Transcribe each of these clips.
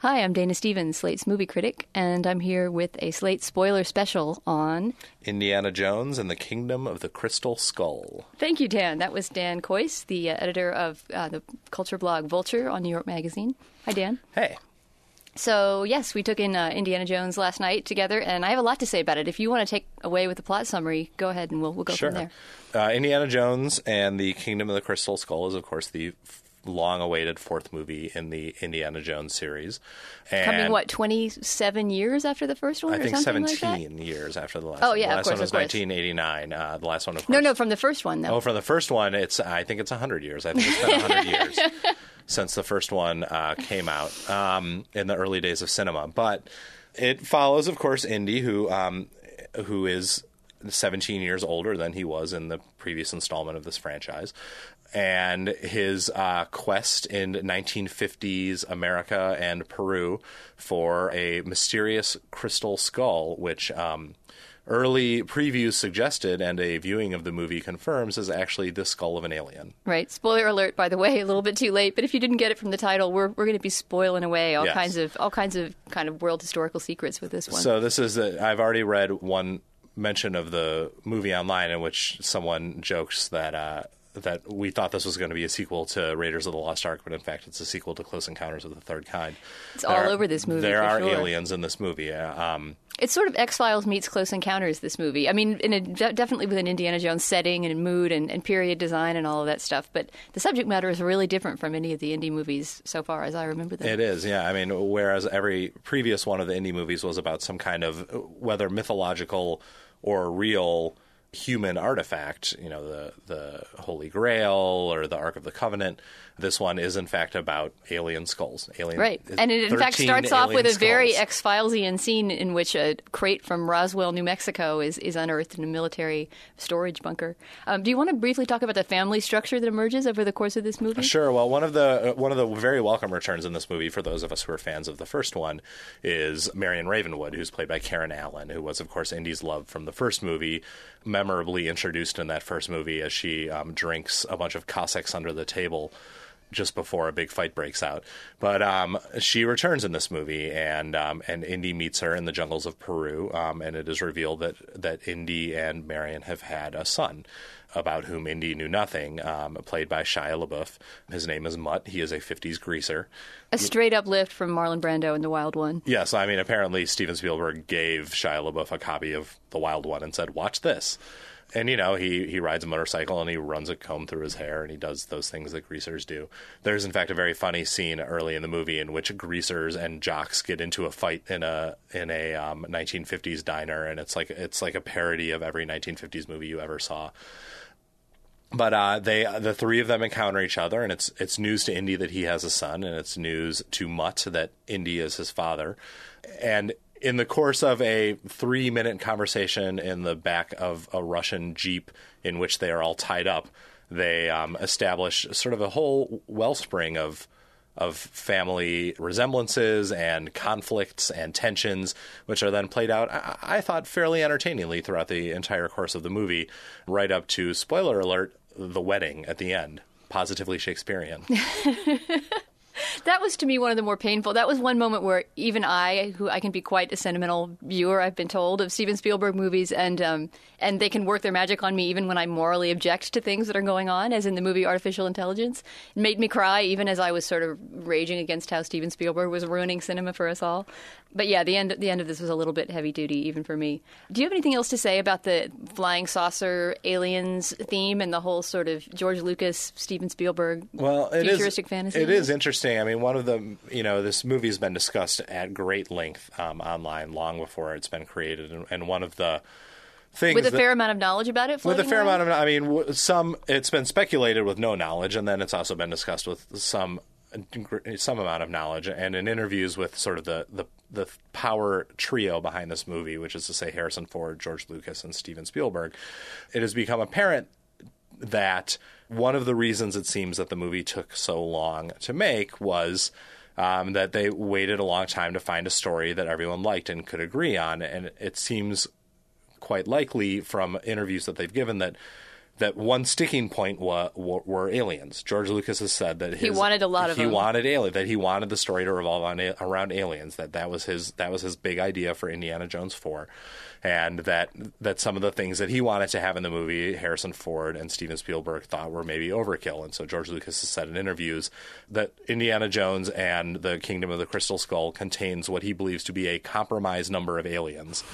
Hi, I'm Dana Stevens, Slate's movie critic, and I'm here with a Slate spoiler special on Indiana Jones and the Kingdom of the Crystal Skull. Thank you, Dan. That was Dan Kois, the uh, editor of uh, the culture blog Vulture on New York Magazine. Hi, Dan. Hey. So, yes, we took in uh, Indiana Jones last night together, and I have a lot to say about it. If you want to take away with the plot summary, go ahead and we'll, we'll go Sure. from there. Uh, Indiana Jones and the Kingdom of the Crystal Skull is, of course, the f- long-awaited fourth movie in the Indiana Jones series. And Coming, what, 27 years after the first one I or think something like 17 years after the last Oh, yeah, the of last course, one was 1989. Uh, the last one, of course. No, no, from the first one, though. Oh, from the first one, it's I think it's 100 years. I think it's been 100 years since the first one uh, came out um, in the early days of cinema. But it follows, of course, Indy, who um, who is 17 years older than he was in the previous installment of this franchise. And his uh, quest in 1950s America and Peru for a mysterious crystal skull, which um, early previews suggested and a viewing of the movie confirms is actually the skull of an alien. Right. Spoiler alert, by the way, a little bit too late. But if you didn't get it from the title, we're, we're going to be spoiling away all Yes. kinds of all kinds of kind of world historical secrets with this one. So this is i I've already read one mention of the movie online in which someone jokes that uh, that we thought this was going to be a sequel to Raiders of the Lost Ark, but in fact it's a sequel to Close Encounters of the Third Kind. It's all over this movie, There are sure. aliens in this movie. Um, it's sort of X Files meets Close Encounters. This movie. I mean, in a, definitely with an Indiana Jones setting and mood and, and period design and all of that stuff. But the subject matter is really different from any of the Indy movies so far, as I remember them. It is, yeah. I mean, whereas every previous one of the Indy movies was about some kind of whether mythological or real human artifact, you know, the the Holy Grail or the Ark of the Covenant. This one is in fact about alien skulls. Alien, Right. And it in fact 13 starts off with a very. X Filesian scene in which a crate from Roswell, New Mexico is, is unearthed in a military storage bunker. Um, do you want to briefly talk about the family structure that emerges over the course of this movie? Sure. Well, one of the uh, one of the very welcome returns in this movie for those of us who are fans of the first one is Marion Ravenwood, who's played by Karen Allen, who was, of course, Indy's love from the first movie, memorably introduced in that first movie as she um, drinks a bunch of Cossacks under the table just before a big fight breaks out. But um, she returns in this movie, and um, and Indy meets her in the jungles of Peru, um, and it is revealed that that Indy and Marion have had a son, about whom Indy knew nothing. Um, played by Shia LaBeouf. His name is Mutt. He is a '50s greaser. A straight up lift from Marlon Brando in The Wild One. Yes, I mean apparently Steven Spielberg gave Shia LaBeouf a copy of The Wild One and said, "Watch this." And you know he he rides a motorcycle and he runs a comb through his hair and he does those things that greasers do. There's in fact a very funny scene early in the movie in which greasers and jocks get into a fight in a in a um, 1950s diner and it's like it's like a parody of every 1950s movie you ever saw but uh, they the three of them encounter each other, and it's it's news to Indy that he has a son, and it's news to Mutt that Indy is his father. And in the course of a three minute conversation in the back of a Russian jeep in which they are all tied up, they um, establish sort of a whole wellspring of of family resemblances and conflicts and tensions, which are then played out, I, I thought, fairly entertainingly throughout the entire course of the movie, right up to, spoiler alert, the wedding at the end. Positively Shakespearean. That was to me one of the more painful. That was one moment where even I, who I can be quite a sentimental viewer, I've been told of Steven Spielberg movies, and um, and they can work their magic on me even when I morally object to things that are going on, as in the movie Artificial Intelligence. It made me cry even as I was sort of raging against how Steven Spielberg was ruining cinema for us all. But yeah, the end the end of this was a little bit heavy duty even for me. Do you have anything else to say about the flying saucer aliens theme and the whole sort of George Lucas, Steven Spielberg well, it is futuristic fantasy? It is interesting. I mean, one of the you know this movie has been discussed at great length um, online long before it's been created, and, and one of the things with a that- fair amount of knowledge about it. with a fair around? amount of i mean some it's been speculated with no knowledge and then it's also been discussed with some some amount of knowledge and in interviews with sort of the the, the power trio behind this movie which is to say harrison ford george lucas and steven spielberg it has become apparent that one of the reasons it seems that the movie took so long to make was um, that they waited a long time to find a story that everyone liked and could agree on. And it seems quite likely from interviews that they've given that that one sticking point wa- wa- were aliens. George Lucas has said that his, wanted a lot of he them. wanted alien that he wanted the story to revolve on a- around aliens. That that was his that was his big idea for Indiana Jones four, and that that some of the things that he wanted to have in the movie, Harrison Ford and Steven Spielberg thought were maybe overkill. And so George Lucas has said in interviews that Indiana Jones and the Kingdom of the Crystal Skull contains what he believes to be a compromised number of aliens,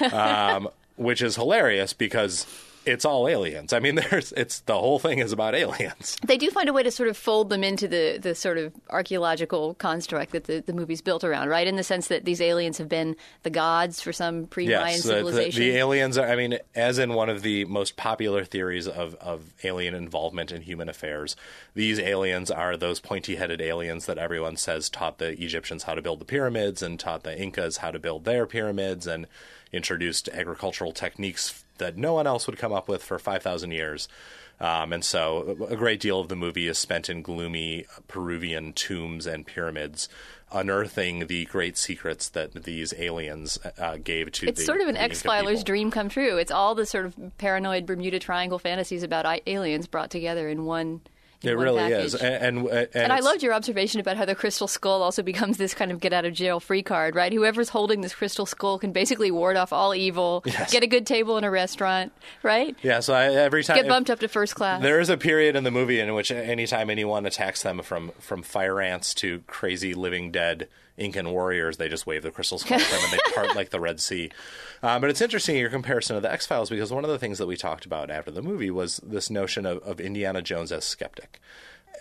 um, which is hilarious because it's all aliens. I mean, there's it's the whole thing is about aliens. They do find a way to sort of fold them into the, the sort of archaeological construct that the, the movie's built around, right? In the sense that these aliens have been the gods for some pre-Mayan Yes, the, the, civilization. the aliens are. I mean, as in one of the most popular theories of, of alien involvement in human affairs, these aliens are those pointy-headed aliens that everyone says taught the Egyptians how to build the pyramids and taught the Incas how to build their pyramids and introduced agricultural techniques that no one else would come up with for five thousand years. Um, and so, a great deal of the movie is spent in gloomy Peruvian tombs and pyramids, unearthing the great secrets that these aliens uh, gave to it's the, sort of an X Filer's dream come true. It's all the sort of paranoid Bermuda Triangle fantasies about aliens brought together in one. It really package. is, and and, and, And I loved your observation about how the crystal skull also becomes this kind of get out of jail free card, right? Whoever's holding this crystal skull can basically ward off all evil, Yes. get a good table in a restaurant, right? Yeah, so I, every time Get bumped up to first class. There is a period in the movie in which anytime anyone attacks them from from fire ants to crazy living dead Incan warriors, they just wave the crystal skull at them and they part like the Red Sea. Um, but it's interesting your comparison of the X Files because one of the things that we talked about after the movie was this notion of, of Indiana Jones as skeptic,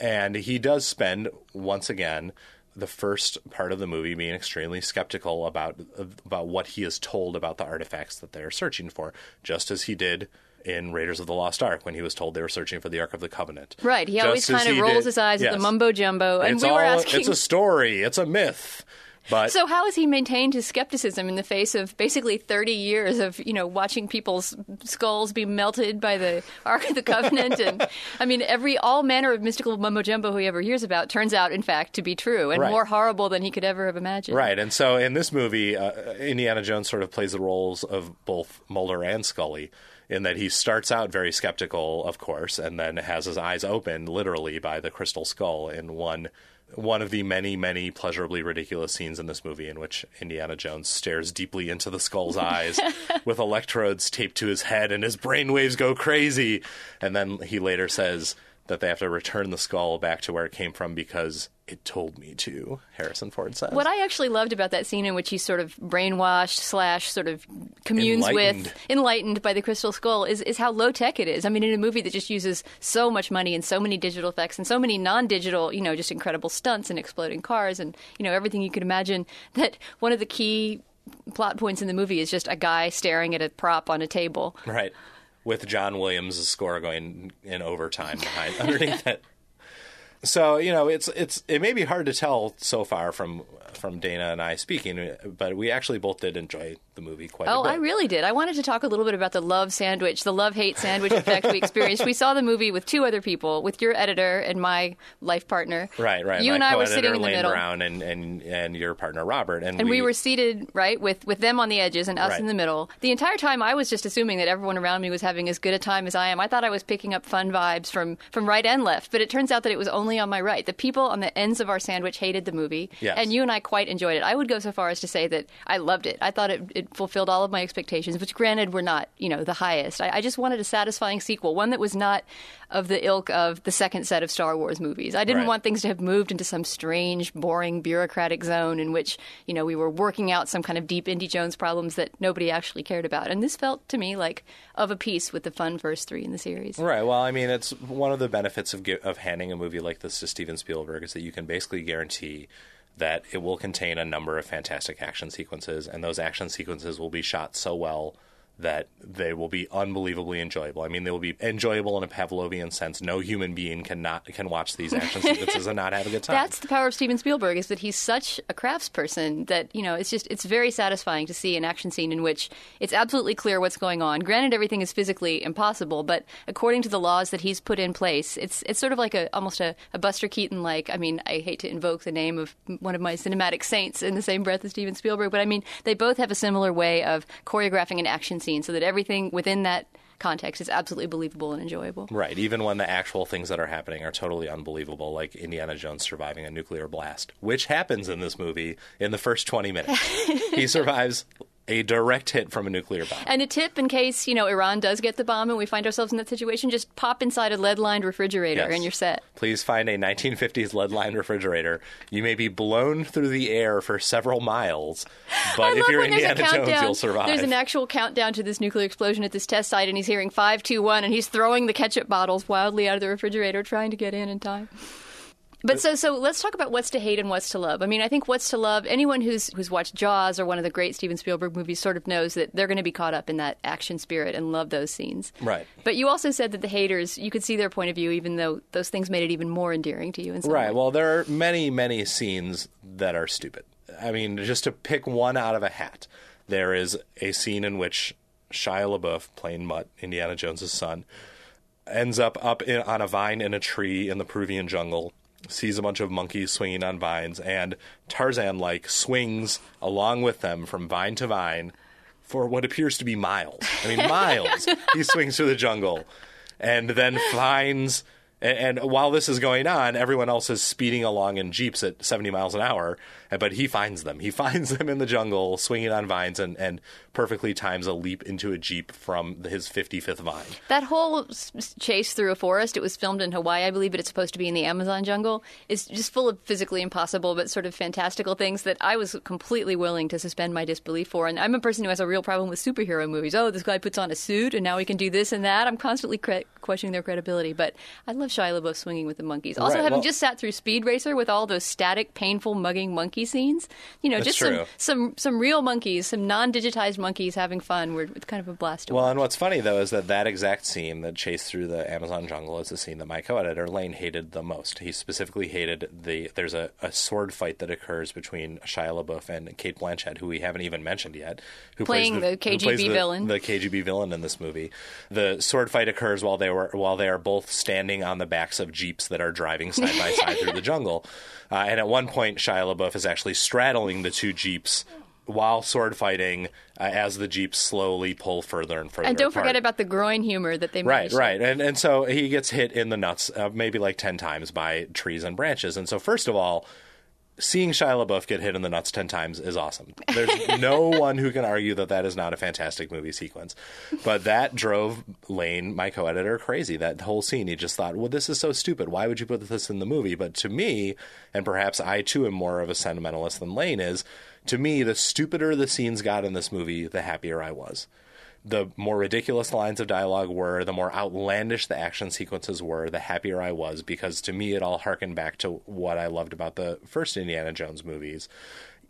and he does spend once again the first part of the movie being extremely skeptical about about what he is told about the artifacts that they're searching for, just as he did in Raiders of the Lost Ark when he was told they were searching for the Ark of the Covenant. Right. He Just always kind of rolls did- his eyes at the mumbo jumbo. And it's we were all- asking. It's a story. It's a myth. But So how has he maintained his skepticism in the face of basically 30 years of, you know, watching people's skulls be melted by the Ark of the Covenant and I mean every all manner of mystical mumbo jumbo he ever hears about turns out in fact to be true and Right. more horrible than he could ever have imagined. Right, and so in this movie, uh, Indiana Jones sort of plays the roles of both Mulder and Scully, in that he starts out very skeptical, of course, and then has his eyes opened literally by the crystal skull in one one of the many, many pleasurably ridiculous scenes in this movie, in which Indiana Jones stares deeply into the skull's eyes with electrodes taped to his head, and his brainwaves go crazy, and then he later says. That they have to return the skull back to where it came from because it told me to. Harrison Ford says. What I actually loved about that scene in which he's sort of brainwashed slash sort of communes Enlightened. with enlightened by the crystal skull is, is how low tech it is. I mean, in a movie that just uses so much money and so many digital effects and so many non digital, you know, just incredible stunts and exploding cars and you know everything you could imagine. That one of the key plot points in the movie is just a guy staring at a prop on a table. Right. With John Williams' score going in overtime behind underneath it. So, you know, it's it's it may be hard to tell so far from from Dana and I speaking, but we actually both did enjoy the movie quite Oh, a bit. I really did. I wanted to talk a little bit about the love sandwich, the love hate sandwich effect we experienced. We saw the movie with two other people, with your editor and my life partner. Right, right. You and I were sitting in the Lane middle. Brown and, and and your partner Robert, and, And we, were seated right with, with them on the edges and us Right. in the middle. The entire time, I was just assuming that everyone around me was having as good a time as I am. I thought I was picking up fun vibes from from right and left, but it turns out that it was only on my right. The people on the ends of our sandwich hated the movie, Yes. and you and I quite enjoyed it. I would go so far as to say that I loved it. I thought it, it fulfilled all of my expectations, which granted were not you know the highest. I, I just wanted a satisfying sequel, one that was not of the ilk of the second set of Star Wars movies. I didn't Right. want things to have moved into some strange, boring, bureaucratic zone in which, you know, we were working out some kind of deep Indy Jones problems that nobody actually cared about. And this felt to me like of a piece with the fun first three in the series. Right. Well, I mean, it's one of the benefits of of handing a movie like this to Steven Spielberg is that you can basically guarantee that it will contain a number of fantastic action sequences, and those action sequences will be shot so well that they will be unbelievably enjoyable. I mean, they will be enjoyable in a Pavlovian sense. No human being can not can watch these action sequences and not have a good time. That's the power of Steven Spielberg is that he's such a craftsperson that you know it's just it's very satisfying to see an action scene in which it's absolutely clear what's going on. Granted, everything is physically impossible, but according to the laws that he's put in place, it's it's sort of like a almost a, a Buster Keaton like. I mean, I hate to invoke the name of one of my cinematic saints in the same breath as Steven Spielberg, but I mean they both have a similar way of choreographing an action scene so that everything within that context, is absolutely believable and enjoyable. Right, even when the actual things that are happening are totally unbelievable, like Indiana Jones surviving a nuclear blast, which happens in this movie in the first 20 minutes. he survives a direct hit from a nuclear bomb. And a tip in case, you know, Iran does get the bomb and we find ourselves in that situation, just pop inside a lead lined refrigerator Yes. and you're set. Please find a 1950s lead lined refrigerator. You may be blown through the air for several miles, but if you're when there's a Indiana Jones, you'll survive. There's an actual countdown to this nuclear explosion at this test site, and he's hearing five, two, one, and he's throwing the ketchup bottles wildly out of the refrigerator, trying to get in in time. But so, so let's talk about what's to hate and what's to love. I mean, I think what's to love. Anyone who's who's watched Jaws or one of the great Steven Spielberg movies sort of knows that they're going to be caught up in that action spirit and love those scenes. Right. But you also said that the haters, you could see their point of view, even though those things made it even more endearing to you. In Right. way. Well, there are many, many scenes that are stupid. I mean, just to pick one out of a hat, there is a scene in which Shia LaBeouf, playing Mutt, Indiana Jones's son, ends up up in, on a vine in a tree in the Peruvian jungle, sees a bunch of monkeys swinging on vines, and Tarzan like swings along with them from vine to vine for what appears to be miles. I mean, miles. he swings through the jungle and then finds. And, and while this is going on, everyone else is speeding along in jeeps at 70 miles an hour. But he finds them. He finds them in the jungle, swinging on vines, and, and perfectly times a leap into a jeep from his 55th vine. That whole chase through a forest, it was filmed in Hawaii, I believe, but it's supposed to be in the Amazon jungle, is just full of physically impossible but sort of fantastical things that I was completely willing to suspend my disbelief for. And I'm a person who has a real problem with superhero movies. Oh, this guy puts on a suit and now he can do this and that. I'm constantly cre- questioning their credibility. But I love Shia LaBeouf swinging with the monkeys. Also, Right, having well- just sat through Speed Racer with all those static, painful, mugging monkey scenes, you know, just some, some, some real monkeys, some non digitized monkeys having fun. Were, it's kind of a blast to Well, watch. and what's funny though is that that exact scene, that chase through the Amazon jungle, is the scene that my co-editor Lane hated the most. He specifically hated the. There's a, a sword fight that occurs between Shia LaBeouf and Cate Blanchett, who we haven't even mentioned yet, who Playing plays the plays KGB the- villain. the KGB villain in this movie. The sword fight occurs while they were while they are both standing on the backs of jeeps that are driving side by side through the jungle. Uh, and at one point, Shia LaBeouf is actually straddling the two jeeps while sword fighting uh, as the jeeps slowly pull further and further. And don't apart. forget about the groin humor that they make. Right, to- right, and and so he gets hit in the nuts uh, maybe like ten times by trees and branches. And so first of all, seeing Shia LaBeouf get hit in the nuts ten times is awesome. There's no one who can argue that that is not a fantastic movie sequence. But that drove Lane, my co-editor, crazy. That whole scene, he just thought, "Well, this is so stupid. Why would you put this in the movie?" But to me, and perhaps I too am more of a sentimentalist than Lane is. To me, the stupider the scenes got in this movie, the happier I was the more ridiculous the lines of dialogue were, the more outlandish the action sequences were, the happier I was because to me it all harkened back to what I loved about the first Indiana Jones movies.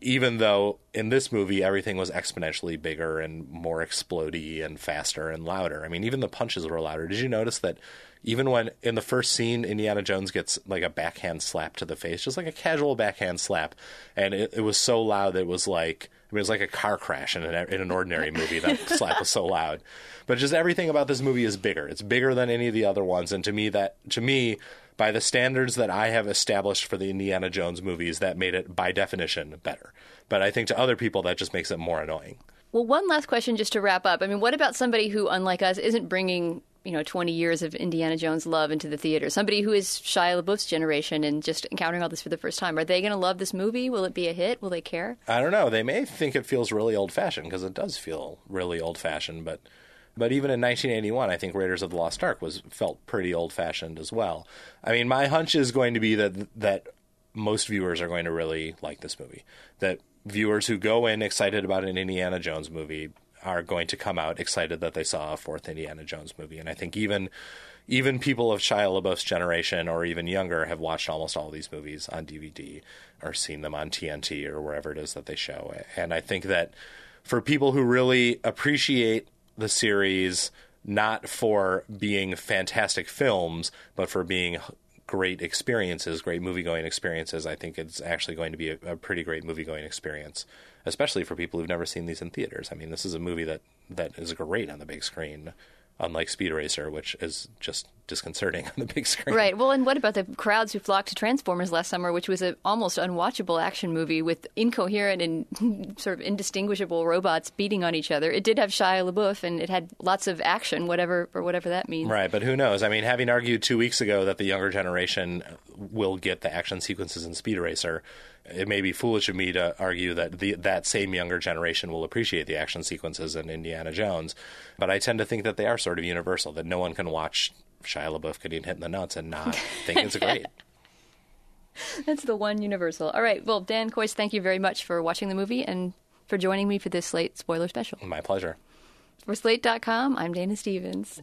Even though in this movie everything was exponentially bigger and more explodey and faster and louder. I mean, even the punches were louder. Did you notice that even when in the first scene Indiana Jones gets like a backhand slap to the face, just like a casual backhand slap, and it, it was so loud that it was like I mean, it was like a car crash in an, in an ordinary movie. That slap was so loud, but just everything about this movie is bigger. It's bigger than any of the other ones, and to me, that to me, by the standards that I have established for the Indiana Jones movies, that made it by definition better. But I think to other people, that just makes it more annoying. Well, one last question just to wrap up. I mean, what about somebody who, unlike us, isn't bringing you know 20 years of Indiana Jones love into the theater? Somebody who is Shia LaBeouf's generation and just encountering all this for the first time. Are they going to love this movie? Will it be a hit? Will they care? I don't know. They may think it feels really old fashioned because it does feel really old fashioned, but but even in 1981, I think Raiders of the Lost Ark was felt pretty old fashioned as well. I mean, my hunch is going to be that that most viewers are going to really like this movie. That viewers who go in excited about an Indiana Jones movie are going to come out excited that they saw a fourth Indiana Jones movie. And I think even even people of Shia LaBeouf's generation or even younger have watched almost all these movies on DVD or seen them on TNT or wherever it is that they show. it. And I think that for people who really appreciate the series not for being fantastic films, but for being great experiences, great movie going experiences, I think it's actually going to be a, a pretty great movie going experience, especially for people who've never seen these in theaters. I mean, this is a movie that, that is great on the big screen unlike Speed Racer, which is just disconcerting on the big screen. Right. Well, and what about the crowds who flocked to Transformers last summer, which was an almost unwatchable action movie with incoherent and sort of indistinguishable robots beating on each other? It did have Shia LaBeouf, and it had lots of action, whatever or whatever that means. Right, but who knows? I mean, having argued two weeks ago that the younger generation will get the action sequences in Speed Racer, it may be foolish of me to argue that the, that same younger generation will appreciate the action sequences in Indiana Jones. But I tend to think that they are sort of universal, that no one can watch Shia LaBeouf getting hit in the nuts and not think it's great. That's the one universal. All right. Well, Dan Kois, thank you very much for watching the movie and for joining me for this Slate spoiler special. My pleasure. For Slate.com, I'm Dana Stevens.